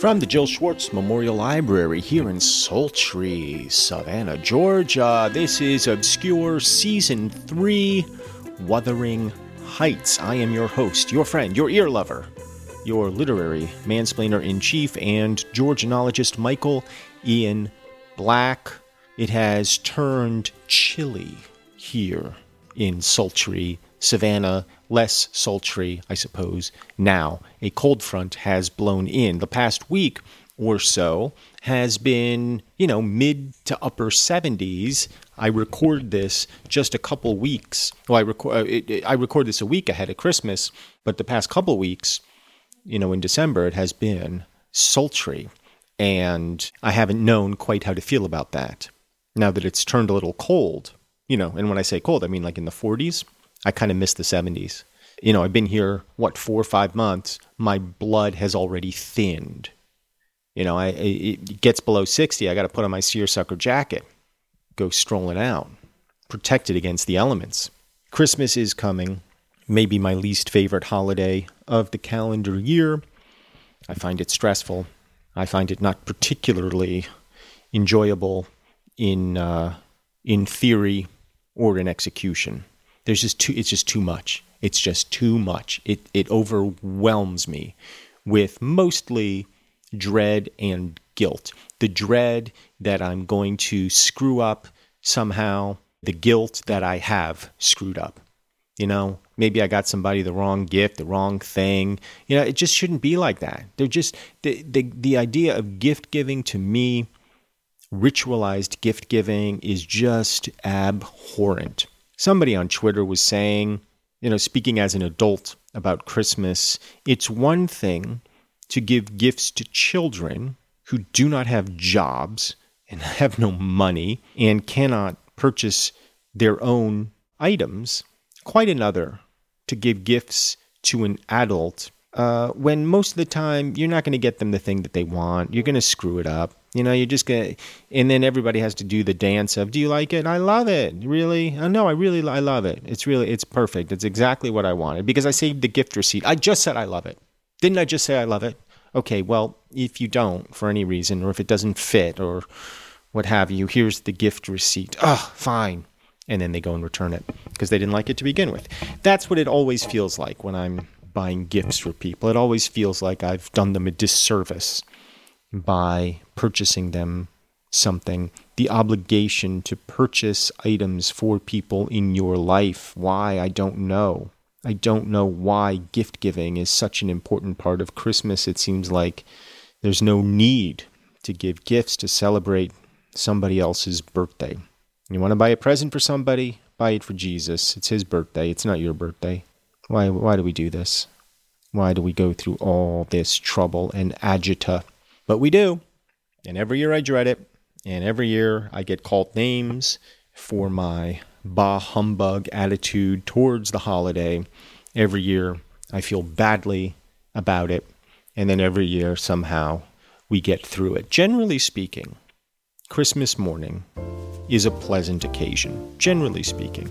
From the Jill Schwartz Memorial Library here in sultry Savannah, Georgia, this is Obscure Season 3 Wuthering Heights. I am your host, your friend, your ear lover, your literary mansplainer in chief, and Georgianologist Michael Ian Black. It has turned chilly here in sultry Savannah, less sultry, I suppose, now. A cold front has blown in. The past week or so has been, you know, mid to upper 70s. I record this just a couple weeks. Well, I record uh, I record this a week ahead of Christmas, but the past couple weeks, you know, in December it has been sultry, and I haven't known quite how to feel about that. Now that it's turned a little cold, you know, and when I say cold, I mean like in the 40s. I kind of miss the 70s. You know, I've been here, what, four or five months. My blood has already thinned. You know, I, it gets below 60, I got to put on my seersucker jacket, go strolling out, protected against the elements. Christmas is coming, maybe my least favorite holiday of the calendar year. I find it stressful. I find it not particularly enjoyable in uh, in theory or in execution. There's just too it's just too much. It's just too much. It it overwhelms me with mostly dread and guilt. The dread that I'm going to screw up somehow, the guilt that I have screwed up. You know, maybe I got somebody the wrong gift, the wrong thing. You know, it just shouldn't be like that. They're just the the, the idea of gift giving to me, ritualized gift giving is just abhorrent. Somebody on Twitter was saying, you know, speaking as an adult about Christmas, it's one thing to give gifts to children who do not have jobs and have no money and cannot purchase their own items. Quite another to give gifts to an adult uh, when most of the time you're not going to get them the thing that they want. You're going to screw it up. You know, you're just to, and then everybody has to do the dance of, do you like it? I love it. Really? Oh, no, I really, I love it. It's really, it's perfect. It's exactly what I wanted because I saved the gift receipt. I just said I love it. Didn't I just say I love it? Okay, well, if you don't for any reason, or if it doesn't fit, or what have you, here's the gift receipt. Oh, fine. And then they go and return it because they didn't like it to begin with. That's what it always feels like when I'm buying gifts for people. It always feels like I've done them a disservice by purchasing them something. The obligation to purchase items for people in your life. Why? I don't know. I don't know why gift giving is such an important part of Christmas. It seems like there's no need to give gifts to celebrate somebody else's birthday. You want to buy a present for somebody? Buy it for Jesus. It's his birthday. It's not your birthday. Why why do we do this? Why do we go through all this trouble and agita? But we do. And every year I dread it. And every year I get called names for my bah humbug attitude towards the holiday. Every year I feel badly about it. And then every year somehow we get through it. Generally speaking, Christmas morning is a pleasant occasion, generally speaking.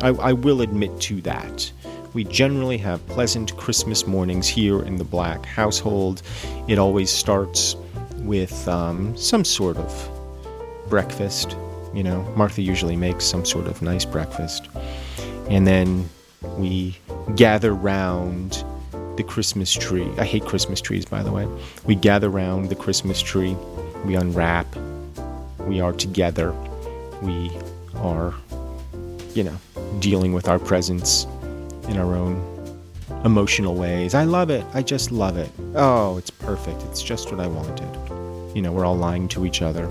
I, I, will admit to that. We generally have pleasant Christmas mornings here in the Black household. It always starts with um, some sort of breakfast. You know, Martha usually makes some sort of nice breakfast. And then we gather round the Christmas tree. I hate Christmas trees, by the way. We gather round the Christmas tree. We unwrap we are together. We are, you know, dealing with our presents in our own emotional ways. I love it. I just love it. Oh, it's perfect. It's just what I wanted. You know, we're all lying to each other.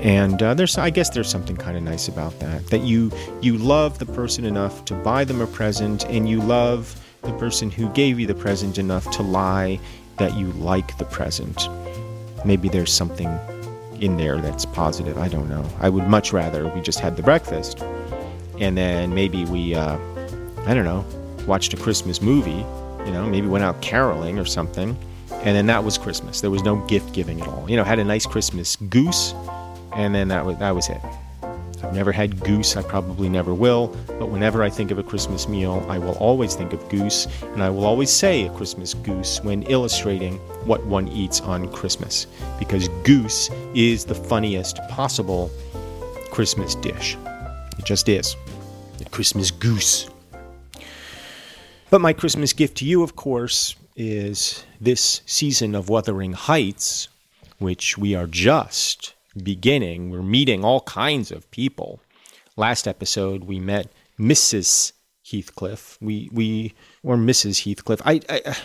And uh, there's, I guess, there's something kind of nice about that. That you you love the person enough to buy them a present, and you love the person who gave you the present enough to lie that you like the present. Maybe there's something in there that's positive. I don't know. I would much rather we just had the breakfast and then maybe we, uh, I don't know, watched a Christmas movie, you know, maybe went out caroling or something. And then that was Christmas. There was no gift giving at all. You know, had a nice Christmas goose, and then that was that was it. I've never had goose, I probably never will, but whenever I think of a Christmas meal, I will always think of goose, and I will always say a Christmas goose when illustrating what one eats on Christmas, because goose is the funniest possible Christmas dish. It just is. A Christmas goose. But my Christmas gift to you, of course, is this season of Wuthering Heights, which we are just beginning, we're meeting all kinds of people. Last episode, we met Mrs. Heathcliff. We we or Mrs. Heathcliff. I I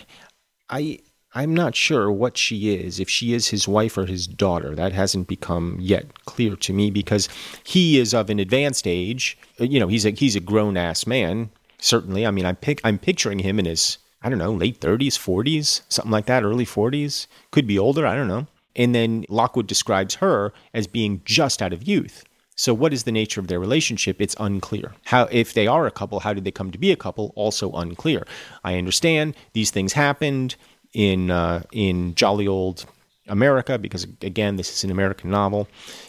I I'm not sure what she is, if she is his wife or his daughter. That hasn't become yet clear to me because he is of an advanced age. You know, he's a he's a grown ass man. Certainly, I mean, I'm I'm picturing him in his I don't know late 30s, 40s, something like that, early 40s. Could be older. I don't know. And then Lockwood describes her as being just out of youth. So, what is the nature of their relationship? It's unclear. How, if they are a couple, how did they come to be a couple? Also unclear. I understand these things happened in uh, in jolly old America because, again, this is an American novel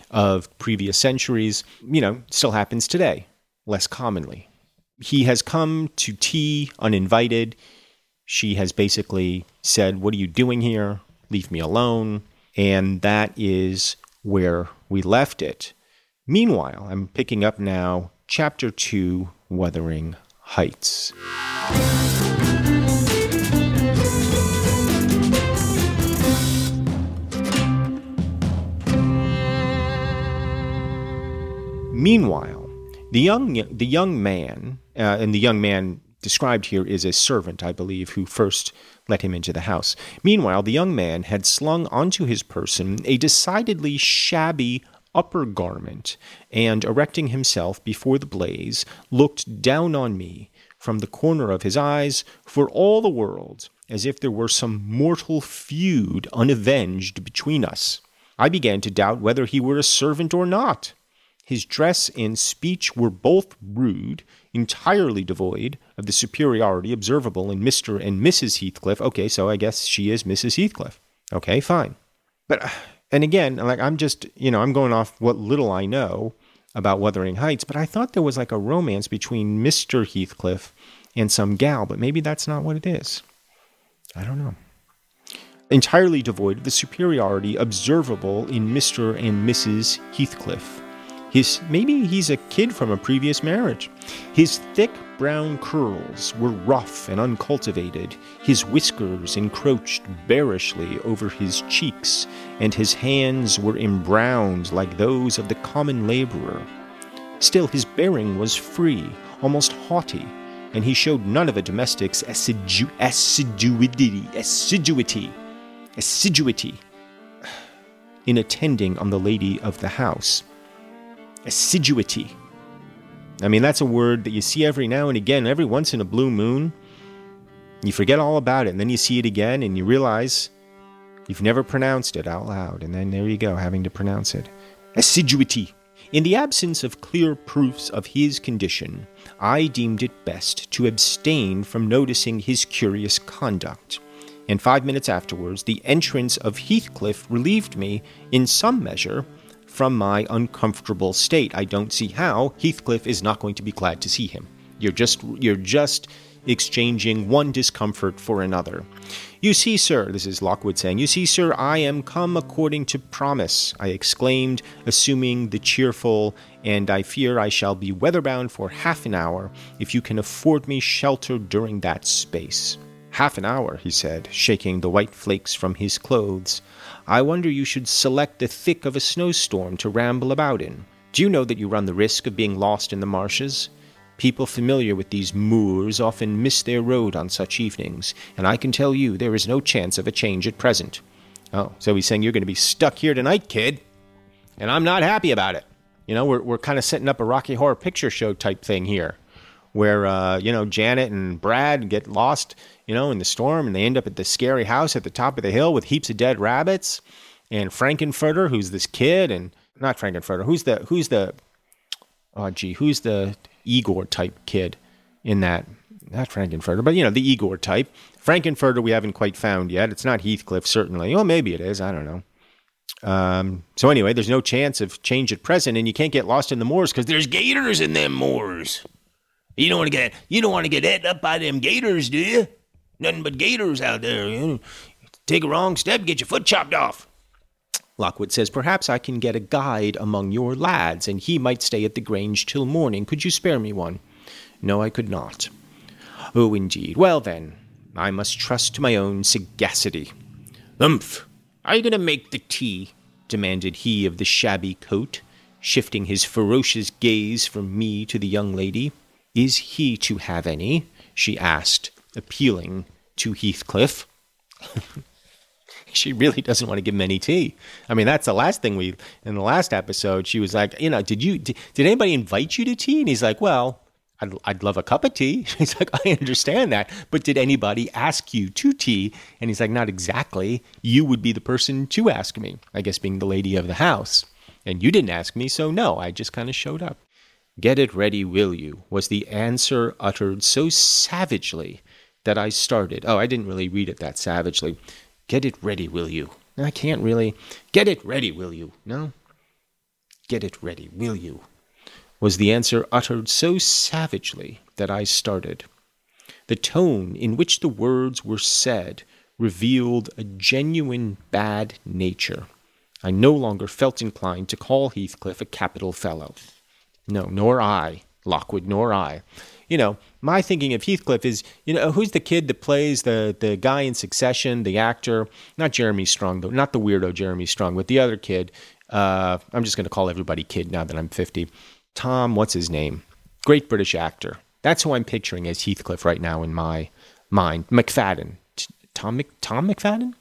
of previous centuries. You know, still happens today, less commonly. He has come to tea uninvited. She has basically said, "What are you doing here? Leave me alone." And that is where we left it. Meanwhile, I'm picking up now chapter 2 Wuthering Heights. Meanwhile, the young the young man uh, and the young man described here is a servant, I believe, who first let him into the house. Meanwhile, the young man had slung onto his person a decidedly shabby upper garment, and erecting himself before the blaze, looked down on me from the corner of his eyes for all the world as if there were some mortal feud unavenged between us. I began to doubt whether he were a servant or not. His dress and speech were both rude, entirely devoid of the superiority observable in Mr. and Mrs. Heathcliff. Okay, so I guess she is Mrs. Heathcliff. Okay, fine. But, uh, and again, like I'm just, you know, I'm going off what little I know about Wuthering Heights, but I thought there was like a romance between Mr. Heathcliff and some gal, but maybe that's not what it is. I don't know. Entirely devoid of the superiority observable in Mr. and Mrs. Heathcliff. His maybe he's a kid from a previous marriage. His thick brown curls were rough and uncultivated. His whiskers encroached bearishly over his cheeks, and his hands were embrowned like those of the common laborer. Still, his bearing was free, almost haughty, and he showed none of a domestic's assidu- assiduity, assiduity, assiduity in attending on the lady of the house assiduity. I mean, that's a word that you see every now and again, every once in a blue moon. You forget all about it, and then you see it again, and you realize you've never pronounced it out loud, and then there you go, having to pronounce it. Assiduity. In the absence of clear proofs of his condition, I deemed it best to abstain from noticing his curious conduct. And five minutes afterwards, the entrance of Heathcliff relieved me, in some measure, from my uncomfortable state. I don't see how Heathcliff is not going to be glad to see him. You're just you're just exchanging one discomfort for another. You see, sir, this is Lockwood saying, You see, sir, I am come according to promise, I exclaimed, assuming the cheerful, and I fear I shall be weatherbound for half an hour if you can afford me shelter during that space. Half an hour, he said, shaking the white flakes from his clothes. I wonder you should select the thick of a snowstorm to ramble about in. Do you know that you run the risk of being lost in the marshes? People familiar with these moors often miss their road on such evenings, and I can tell you there is no chance of a change at present. Oh, so he's saying you're going to be stuck here tonight, kid, and I'm not happy about it. You know, we're, we're kind of setting up a Rocky Horror Picture Show type thing here, where, uh, you know, Janet and Brad get lost, you know, in the storm, and they end up at the scary house at the top of the hill with heaps of dead rabbits, and Frank-N-Furter, who's this kid, and not Frank-N-Furter, who's the, who's the, oh, gee, who's the Igor type kid in that. Not Frank-N-Furter, but you know, the Igor type. Frank-N-Furter we haven't quite found yet. It's not Heathcliff, certainly. Well, maybe it is. I don't know. Um, so anyway, there's no chance of change at present, and you can't get lost in the moors because there's gators in them moors. You don't want to get you don't want to get ate up by them gators, do you? Nothing but gators out there. You take a wrong step, get your foot chopped off. Lockwood says, Perhaps I can get a guide among your lads, and he might stay at the Grange till morning. Could you spare me one? No, I could not. Oh, indeed. Well, then, I must trust to my own sagacity. Umph! Are you going to make the tea? demanded he of the shabby coat, shifting his ferocious gaze from me to the young lady. Is he to have any? she asked, appealing to Heathcliff. she really doesn't want to give him any tea. I mean, that's the last thing we in the last episode. She was like, you know, did you did, did anybody invite you to tea? And he's like, well, I'd, I'd love a cup of tea. He's like, I understand that, but did anybody ask you to tea? And he's like, not exactly. You would be the person to ask me. I guess being the lady of the house, and you didn't ask me, so no, I just kind of showed up. Get it ready, will you? was the answer uttered so savagely that I started. Oh, I didn't really read it that savagely. Get it ready, will you? I can't really. Get it ready, will you? No? Get it ready, will you? was the answer uttered so savagely that I started. The tone in which the words were said revealed a genuine bad nature. I no longer felt inclined to call Heathcliff a capital fellow. No, nor I, Lockwood, nor I you know, my thinking of Heathcliff is, you know, who's the kid that plays the the guy in Succession, the actor, not Jeremy Strong, though, not the weirdo Jeremy Strong, but the other kid. Uh, I'm just going to call everybody kid now that I'm 50. Tom, what's his name? Great British actor. That's who I'm picturing as Heathcliff right now in my mind. McFadden. Tom, Mc, Tom McFadden?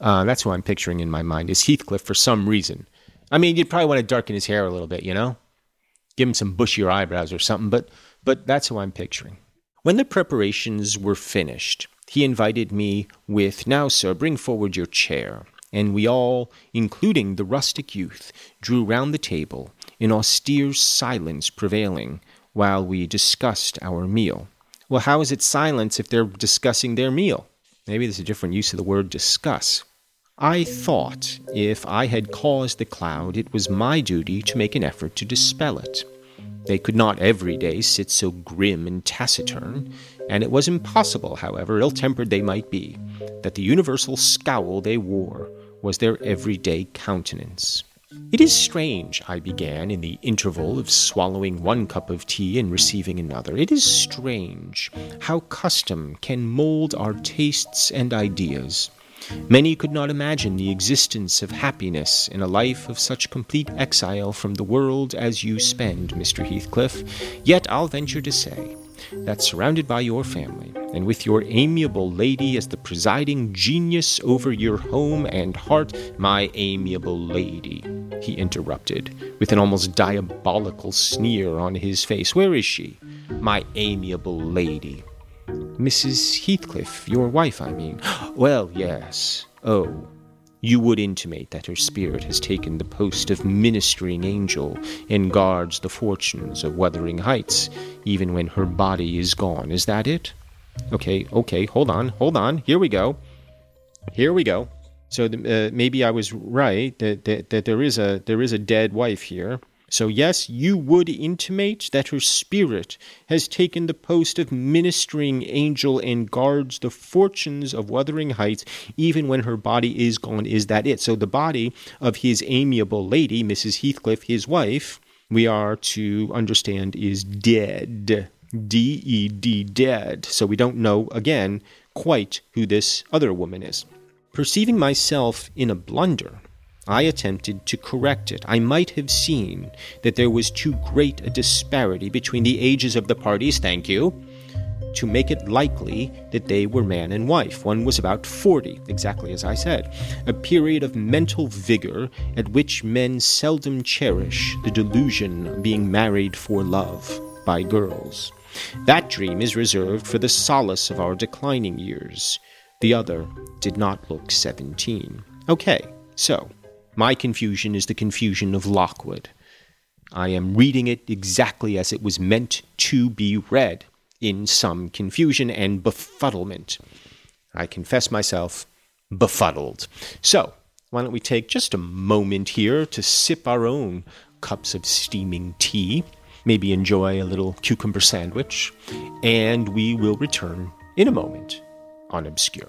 Uh, that's who I'm picturing in my mind is Heathcliff for some reason. I mean, you'd probably want to darken his hair a little bit, you know? Give him some bushier eyebrows or something, but but that's who I'm picturing. When the preparations were finished, he invited me with, Now, sir, bring forward your chair. And we all, including the rustic youth, drew round the table, in austere silence prevailing, while we discussed our meal. Well, how is it silence if they're discussing their meal? Maybe there's a different use of the word discuss. I thought if I had caused the cloud, it was my duty to make an effort to dispel it. They could not every day sit so grim and taciturn, and it was impossible, however ill tempered they might be, that the universal scowl they wore was their everyday countenance. It is strange, I began in the interval of swallowing one cup of tea and receiving another. It is strange how custom can mold our tastes and ideas. Many could not imagine the existence of happiness in a life of such complete exile from the world as you spend, Mr. Heathcliff. Yet I'll venture to say that surrounded by your family, and with your amiable lady as the presiding genius over your home and heart, my amiable lady, he interrupted, with an almost diabolical sneer on his face. Where is she? My amiable lady. Mrs. Heathcliff, your wife, I mean. Well, yes. Oh, you would intimate that her spirit has taken the post of ministering angel and guards the fortunes of Wuthering Heights, even when her body is gone. Is that it? Okay, okay, hold on, hold on. Here we go. Here we go. So uh, maybe I was right that, that, that there is a there is a dead wife here. So, yes, you would intimate that her spirit has taken the post of ministering angel and guards the fortunes of Wuthering Heights, even when her body is gone. Is that it? So, the body of his amiable lady, Mrs. Heathcliff, his wife, we are to understand is dead. D E D, dead. So, we don't know, again, quite who this other woman is. Perceiving myself in a blunder, I attempted to correct it. I might have seen that there was too great a disparity between the ages of the parties, thank you, to make it likely that they were man and wife. One was about 40, exactly as I said, a period of mental vigor at which men seldom cherish the delusion of being married for love by girls. That dream is reserved for the solace of our declining years. The other did not look 17. Okay, so my confusion is the confusion of Lockwood. I am reading it exactly as it was meant to be read, in some confusion and befuddlement. I confess myself befuddled. So, why don't we take just a moment here to sip our own cups of steaming tea, maybe enjoy a little cucumber sandwich, and we will return in a moment on Obscure.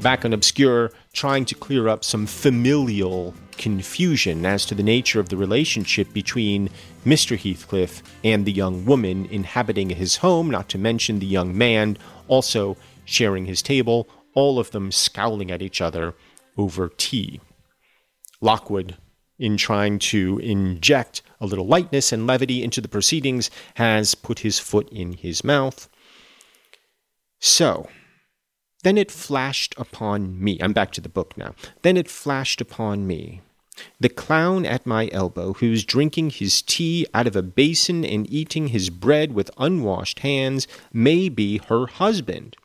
Back on Obscure, trying to clear up some familial confusion as to the nature of the relationship between Mr. Heathcliff and the young woman inhabiting his home, not to mention the young man also sharing his table, all of them scowling at each other over tea. Lockwood, in trying to inject a little lightness and levity into the proceedings, has put his foot in his mouth. So, then it flashed upon me. I'm back to the book now. Then it flashed upon me. The clown at my elbow, who's drinking his tea out of a basin and eating his bread with unwashed hands, may be her husband.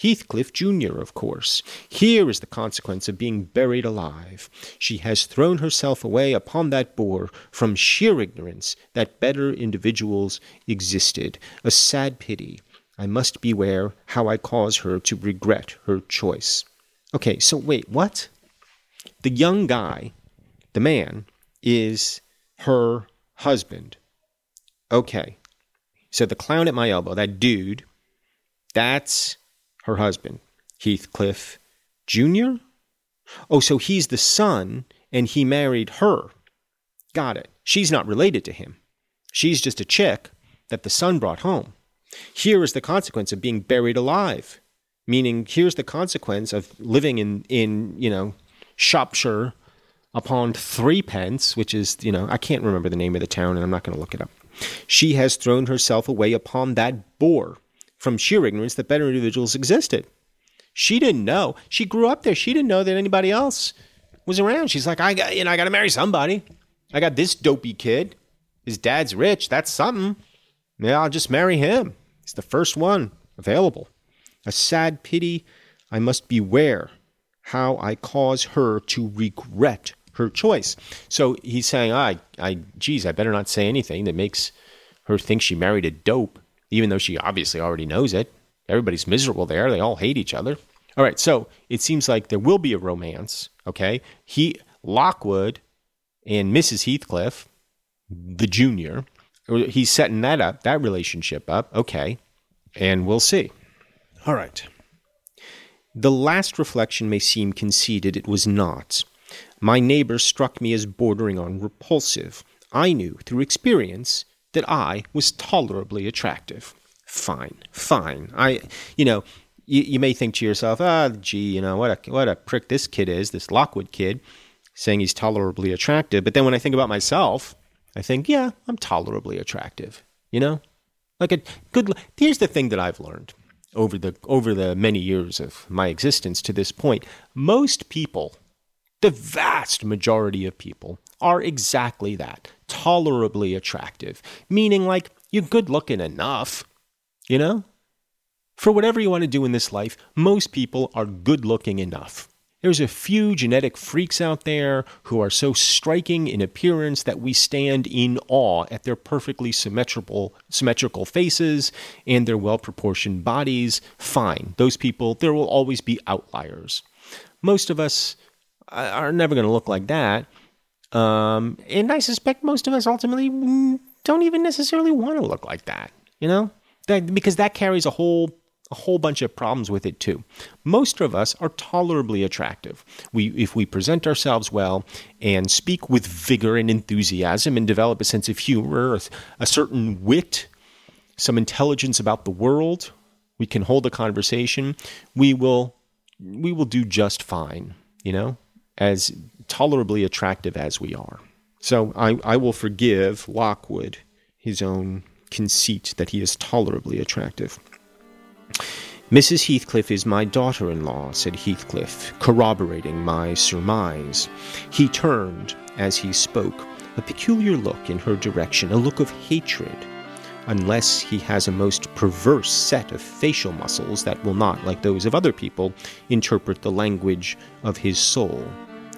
Heathcliff Jr., of course. Here is the consequence of being buried alive. She has thrown herself away upon that boor from sheer ignorance that better individuals existed. A sad pity. I must beware how I cause her to regret her choice. Okay, so wait, what? The young guy, the man, is her husband. Okay. So the clown at my elbow, that dude, that's her husband, Heathcliff Jr.? Oh, so he's the son and he married her. Got it. She's not related to him. She's just a chick that the son brought home. Here is the consequence of being buried alive, meaning here's the consequence of living in, in you know, Shropshire upon threepence, which is, you know, I can't remember the name of the town and I'm not going to look it up. She has thrown herself away upon that boor from sheer ignorance that better individuals existed. She didn't know. She grew up there. She didn't know that anybody else was around. She's like, I got, you know, I got to marry somebody. I got this dopey kid. His dad's rich. That's something. Yeah, I'll just marry him. He's the first one available. A sad pity. I must beware how I cause her to regret her choice. So he's saying, I, I, geez, I better not say anything that makes her think she married a dope, even though she obviously already knows it. Everybody's miserable there. They all hate each other. All right, so it seems like there will be a romance. Okay, he Lockwood and Mrs. Heathcliff, the junior, he's setting that up, that relationship up. Okay, and we'll see. All right. The last reflection may seem conceited. It was not. My neighbor struck me as bordering on repulsive. I knew through experience that I was tolerably attractive. Fine, fine. I, you know, you, you may think to yourself, ah, gee, you know, what a, what a prick this kid is, this Lockwood kid, saying he's tolerably attractive. But then when I think about myself, I think, yeah, I'm tolerably attractive, you know? Like a good, here's the thing that I've learned over the, over the many years of my existence to this point. Most people the vast majority of people are exactly that tolerably attractive, meaning like you're good looking enough, you know? For whatever you want to do in this life, most people are good looking enough. There's a few genetic freaks out there who are so striking in appearance that we stand in awe at their perfectly symmetrical symmetrical faces and their well-proportioned bodies. Fine. Those people, there will always be outliers. Most of us are never going to look like that. Um, and I suspect most of us ultimately don't even necessarily want to look like that, you know, that, because that carries a whole a whole bunch of problems with it too. Most of us are tolerably attractive. We, if we present ourselves well and speak with vigor and enthusiasm and develop a sense of humor, a certain wit, some intelligence about the world, we can hold a conversation. We will, we will do just fine. You know, as tolerably attractive as we are. So I, I will forgive Lockwood his own conceit that he is tolerably attractive. Mrs. Heathcliff is my daughter in law, said Heathcliff, corroborating my surmise. He turned, as he spoke, a peculiar look in her direction, a look of hatred, unless he has a most perverse set of facial muscles that will not, like those of other people, interpret the language of his soul.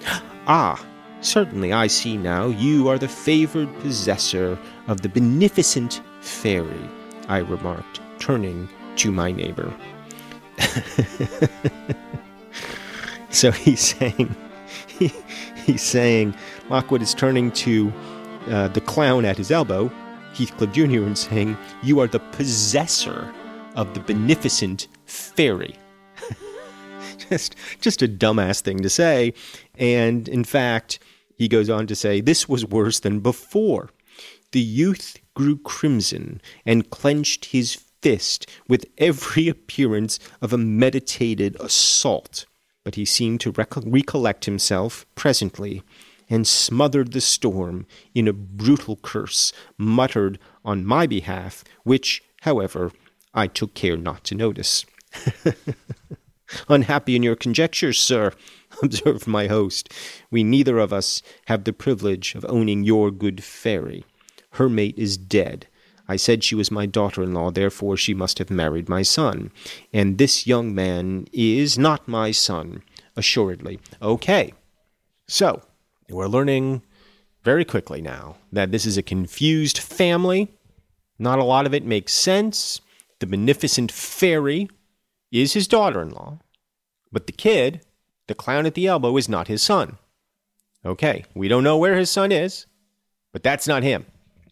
Ah, certainly I see now you are the favored possessor of the beneficent fairy, I remarked, turning to my neighbor. so he's saying, he, he's saying, Lockwood is turning to uh, the clown at his elbow, Heathcliff Jr., and saying, You are the possessor of the beneficent fairy just just a dumbass thing to say. And in fact, he goes on to say, this was worse than before. The youth grew crimson and clenched his fist with every appearance of a meditated assault. But he seemed to rec- recollect himself presently and smothered the storm in a brutal curse muttered on my behalf, which, however, I took care not to notice. Unhappy in your conjectures, sir, observed my host. We neither of us have the privilege of owning your good fairy. Her mate is dead. I said she was my daughter in law, therefore she must have married my son. And this young man is not my son, assuredly. Okay. So, we're learning very quickly now that this is a confused family. Not a lot of it makes sense. The beneficent fairy is his daughter in law, but the kid, the clown at the elbow, is not his son. Okay, we don't know where his son is, but that's not him.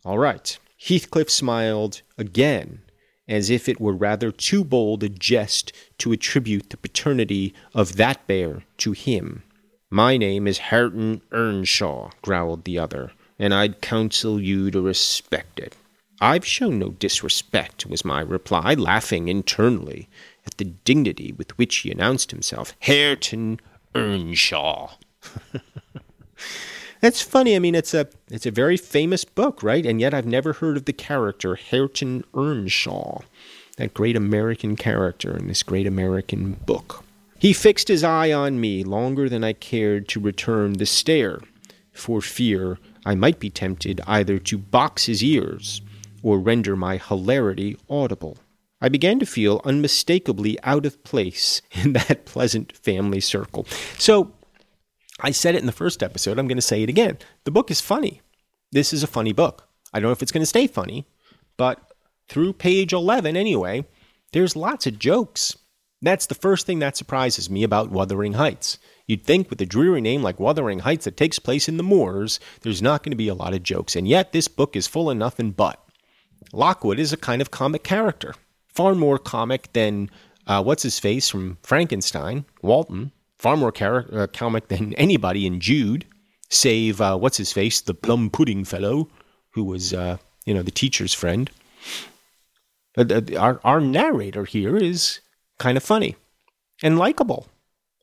All right. Heathcliff smiled again, as if it were rather too bold a jest to attribute the paternity of that bear to him. My name is Hareton Earnshaw, growled the other, and I'd counsel you to respect it. I've shown no disrespect, was my reply, laughing internally at the dignity with which he announced himself Hareton Earnshaw. That's funny. I mean, it's a it's a very famous book, right? And yet I've never heard of the character Hareton Earnshaw, that great American character in this great American book. He fixed his eye on me longer than I cared to return the stare, for fear I might be tempted either to box his ears or render my hilarity audible. I began to feel unmistakably out of place in that pleasant family circle. So I said it in the first episode. I'm going to say it again. The book is funny. This is a funny book. I don't know if it's going to stay funny, but through page 11 anyway, there's lots of jokes. That's the first thing that surprises me about Wuthering Heights. You'd think with a dreary name like Wuthering Heights that takes place in the moors, there's not going to be a lot of jokes, and yet this book is full of nothing but. Lockwood is a kind of comic character, far more comic than uh, what's his face from Frankenstein, Walton, far more char- uh, comic than anybody in Jude, save uh, what's his face, the plum pudding fellow, who was uh, you know the teacher's friend. But our our narrator here is kind of funny and likable,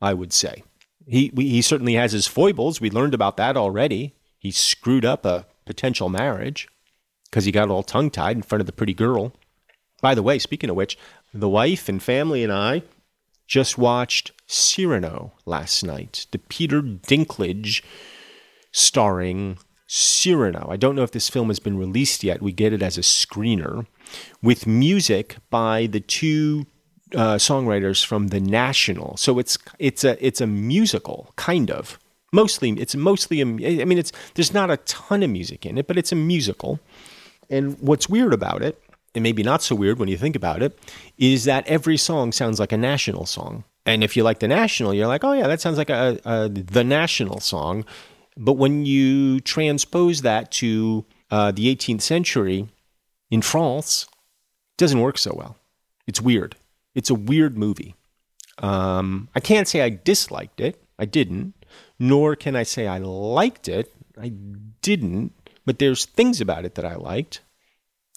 I would say. He we, he certainly has his foibles. We learned about that already. He screwed up a potential marriage because he got all tongue tied in front of the pretty girl. By the way, speaking of which, the wife and family and I just watched Cyrano last night, the Peter Dinklage starring Cyrano. I don't know if this film has been released yet. We get it as a screener with music by the two uh, songwriters from The National. So it's it's a it's a musical kind of. Mostly it's mostly a, I mean it's there's not a ton of music in it, but it's a musical. And what's weird about it and maybe not so weird when you think about it, is that every song sounds like a national song. And if you like the national, you're like, oh yeah, that sounds like a, a the national song. But when you transpose that to uh, the 18th century in France, it doesn't work so well. It's weird. It's a weird movie. Um, I can't say I disliked it. I didn't. Nor can I say I liked it. I didn't. But there's things about it that I liked.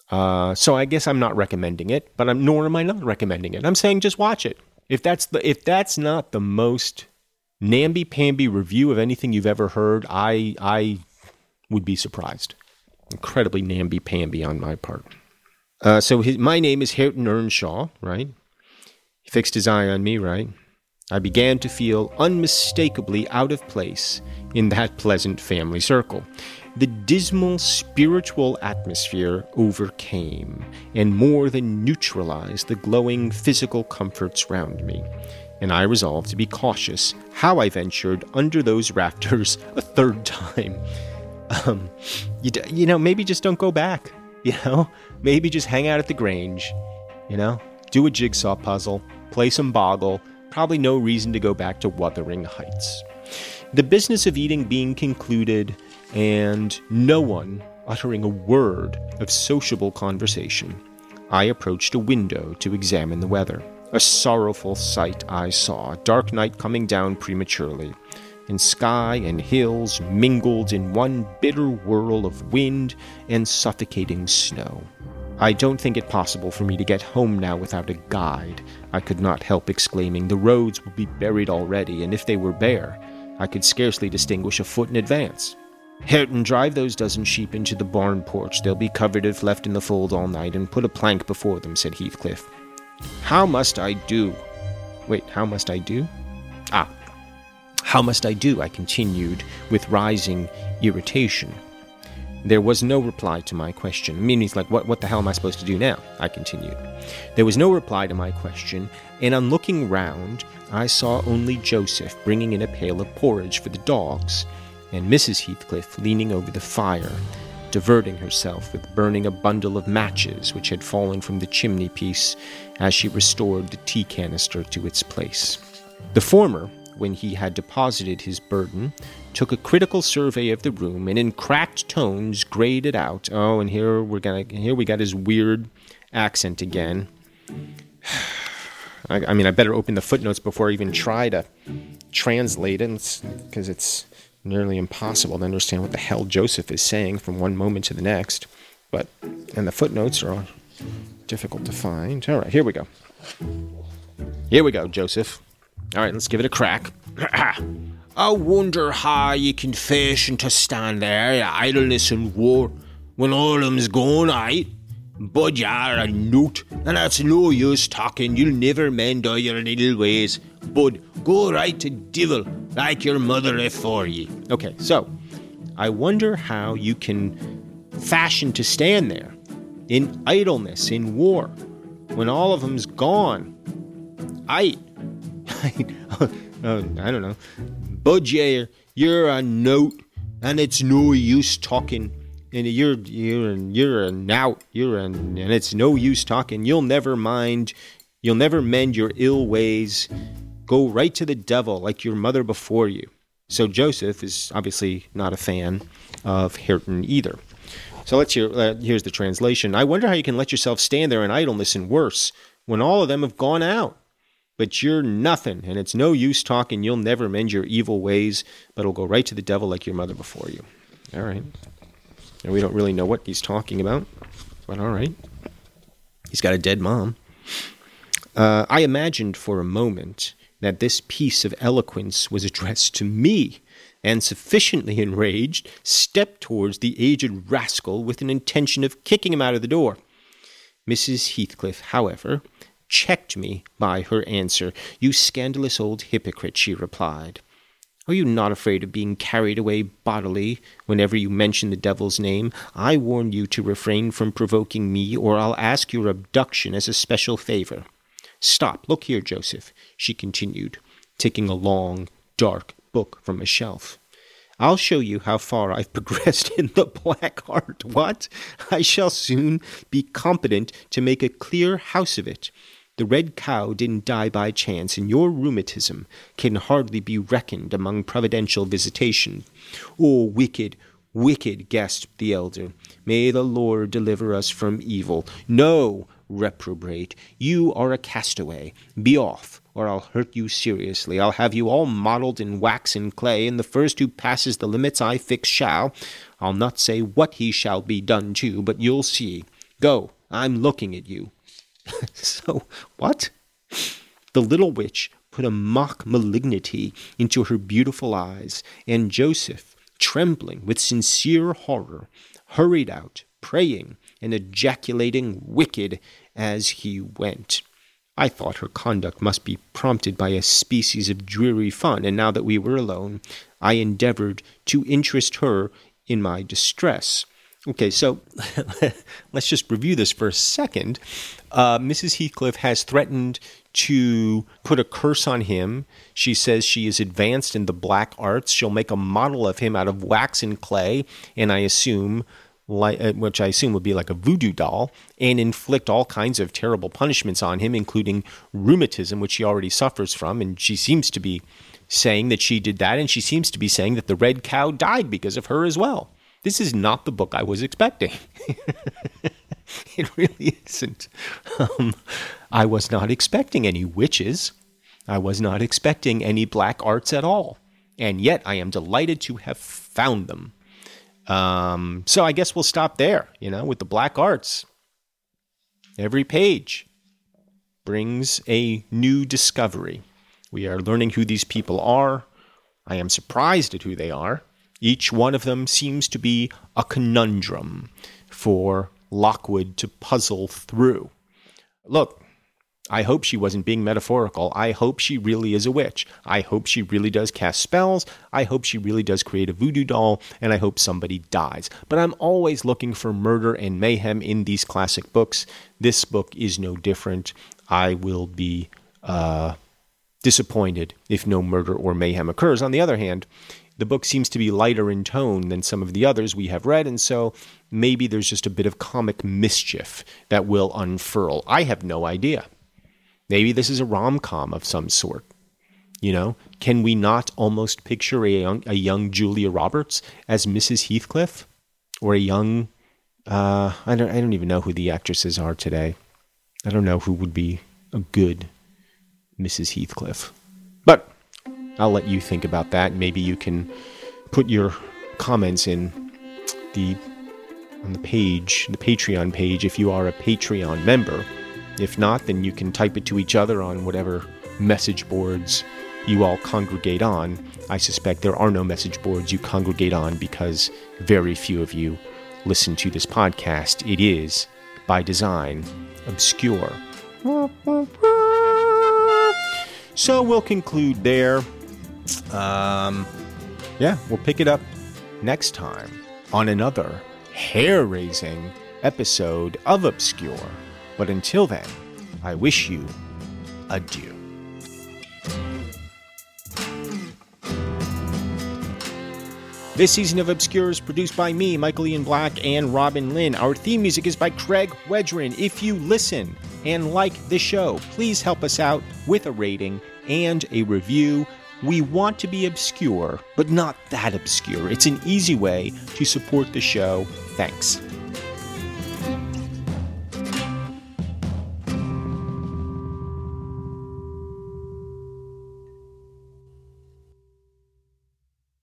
Uh, so I guess I'm not recommending it, but I'm nor am I not recommending it. I'm saying just watch it. If that's the if that's not the most namby pamby review of anything you've ever heard, I I would be surprised. Incredibly namby pamby on my part. Uh, so his, my name is Hareton Earnshaw, right? He fixed his eye on me, right? I began to feel unmistakably out of place in that pleasant family circle the dismal spiritual atmosphere overcame and more than neutralized the glowing physical comforts round me, and I resolved to be cautious how I ventured under those rafters a third time. Um, you, you know, maybe just don't go back. You know, maybe just hang out at the Grange. You know, do a jigsaw puzzle, play some boggle. Probably no reason to go back to Wuthering Heights. The business of eating being concluded, and no one uttering a word of sociable conversation, I approached a window to examine the weather. A sorrowful sight I saw, dark night coming down prematurely, and sky and hills mingled in one bitter whirl of wind and suffocating snow. I don't think it possible for me to get home now without a guide. I could not help exclaiming, The roads will be buried already, and if they were bare, I could scarcely distinguish a foot in advance. Hareton, drive those dozen sheep into the barn porch. They'll be covered if left in the fold all night, and put a plank before them, said Heathcliff. How must I do? Wait, how must I do? Ah, how must I do? I continued with rising irritation. There was no reply to my question. I mean, he's like, what, what the hell am I supposed to do now? I continued. There was no reply to my question, and on looking round, I saw only Joseph bringing in a pail of porridge for the dogs and Mrs. Heathcliff leaning over the fire, diverting herself with burning a bundle of matches which had fallen from the chimney piece as she restored the tea canister to its place. The former, when he had deposited his burden, took a critical survey of the room and in cracked tones grated out. Oh, and here we're gonna here we got his weird accent again. I, I mean, I better open the footnotes before I even try to translate it, because it's nearly impossible to understand what the hell Joseph is saying from one moment to the next. but and the footnotes are difficult to find. All right, here we go. Here we go, Joseph. All right, let's give it a crack. I wonder how you can fashion to stand there, idleness and war, when all them's gone, aye? But you're a newt, and that's no use talking. You'll never mend all your little ways. Bud, go right to divil, like your mother afore ye. Okay, so I wonder how you can fashion to stand there in idleness, in war, when all of them's gone. I, I, oh, I don't know. Bud, you're, a note, and it's no use talking and you're you're you're a out you're an and it's no use talking you'll never mind you'll never mend your ill ways go right to the devil like your mother before you so joseph is obviously not a fan of hareton either so let's hear uh, here's the translation i wonder how you can let yourself stand there in idleness and worse when all of them have gone out but you're nothing, and it's no use talking. You'll never mend your evil ways, but it'll go right to the devil like your mother before you. All right. And we don't really know what he's talking about, but all right. He's got a dead mom. Uh, I imagined for a moment that this piece of eloquence was addressed to me, and sufficiently enraged, stepped towards the aged rascal with an intention of kicking him out of the door. Mrs. Heathcliff, however, checked me by her answer. You scandalous old hypocrite, she replied. Are you not afraid of being carried away bodily whenever you mention the devil's name? I warn you to refrain from provoking me, or I'll ask your abduction as a special favor. Stop, look here, Joseph, she continued, taking a long, dark book from a shelf. I'll show you how far I've progressed in the black art. What? I shall soon be competent to make a clear house of it. The red cow didn't die by chance, and your rheumatism can hardly be reckoned among providential visitation. Oh, wicked, wicked, gasped the elder. May the Lord deliver us from evil. No, reprobate, you are a castaway. Be off, or I'll hurt you seriously. I'll have you all modelled in wax and clay, and the first who passes the limits I fix shall. I'll not say what he shall be done to, but you'll see. Go, I'm looking at you. so, what? The little witch put a mock malignity into her beautiful eyes, and Joseph, trembling with sincere horror, hurried out, praying and ejaculating wicked as he went. I thought her conduct must be prompted by a species of dreary fun, and now that we were alone, I endeavored to interest her in my distress. Okay, so let's just review this for a second. Uh, Mrs. Heathcliff has threatened to put a curse on him. She says she is advanced in the black arts. She'll make a model of him out of wax and clay, and I assume, like, uh, which I assume would be like a voodoo doll, and inflict all kinds of terrible punishments on him, including rheumatism, which he already suffers from. And she seems to be saying that she did that, and she seems to be saying that the red cow died because of her as well. This is not the book I was expecting. it really isn't. Um, I was not expecting any witches. I was not expecting any black arts at all. And yet I am delighted to have found them. Um, so I guess we'll stop there, you know, with the black arts. Every page brings a new discovery. We are learning who these people are. I am surprised at who they are. Each one of them seems to be a conundrum for Lockwood to puzzle through. Look, I hope she wasn't being metaphorical. I hope she really is a witch. I hope she really does cast spells. I hope she really does create a voodoo doll. And I hope somebody dies. But I'm always looking for murder and mayhem in these classic books. This book is no different. I will be uh, disappointed if no murder or mayhem occurs. On the other hand, the book seems to be lighter in tone than some of the others we have read, and so maybe there's just a bit of comic mischief that will unfurl. I have no idea. Maybe this is a rom com of some sort. You know, can we not almost picture a young, a young Julia Roberts as Mrs. Heathcliff, or a young uh, I don't I don't even know who the actresses are today. I don't know who would be a good Mrs. Heathcliff. But I'll let you think about that. Maybe you can put your comments in the on the page, the Patreon page, if you are a Patreon member. If not, then you can type it to each other on whatever message boards you all congregate on. I suspect there are no message boards you congregate on because very few of you listen to this podcast. It is, by design, obscure. So we'll conclude there. Um, yeah, we'll pick it up next time on another hair raising episode of Obscure. But until then, I wish you adieu. This season of Obscure is produced by me, Michael Ian Black, and Robin Lynn. Our theme music is by Craig Wedren. If you listen and like the show, please help us out with a rating and a review. We want to be obscure, but not that obscure. It's an easy way to support the show. Thanks.